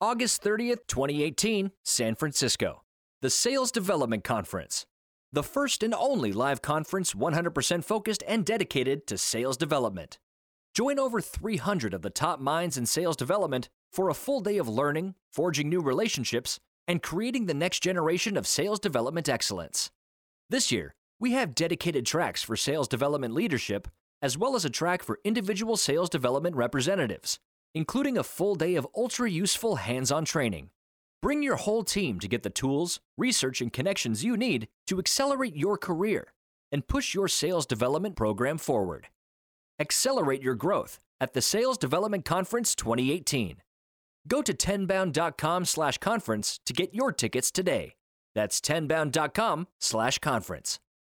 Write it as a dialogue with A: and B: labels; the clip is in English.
A: August 30th, 2018, San Francisco. The Sales Development Conference. The first and only live conference 100% focused and dedicated to sales development. Join over 300 of the top minds in sales development for a full day of learning, forging new relationships, and creating the next generation of sales development excellence. This year, we have dedicated tracks for sales development leadership, as well as a track for individual sales development representatives, including a full day of ultra useful hands on training. Bring your whole team to get the tools, research, and connections you need to accelerate your career and push your sales development program forward. Accelerate your growth at the Sales Development Conference 2018. Go to tenbound.com slash conference to get your tickets today. That's tenbound.com slash conference.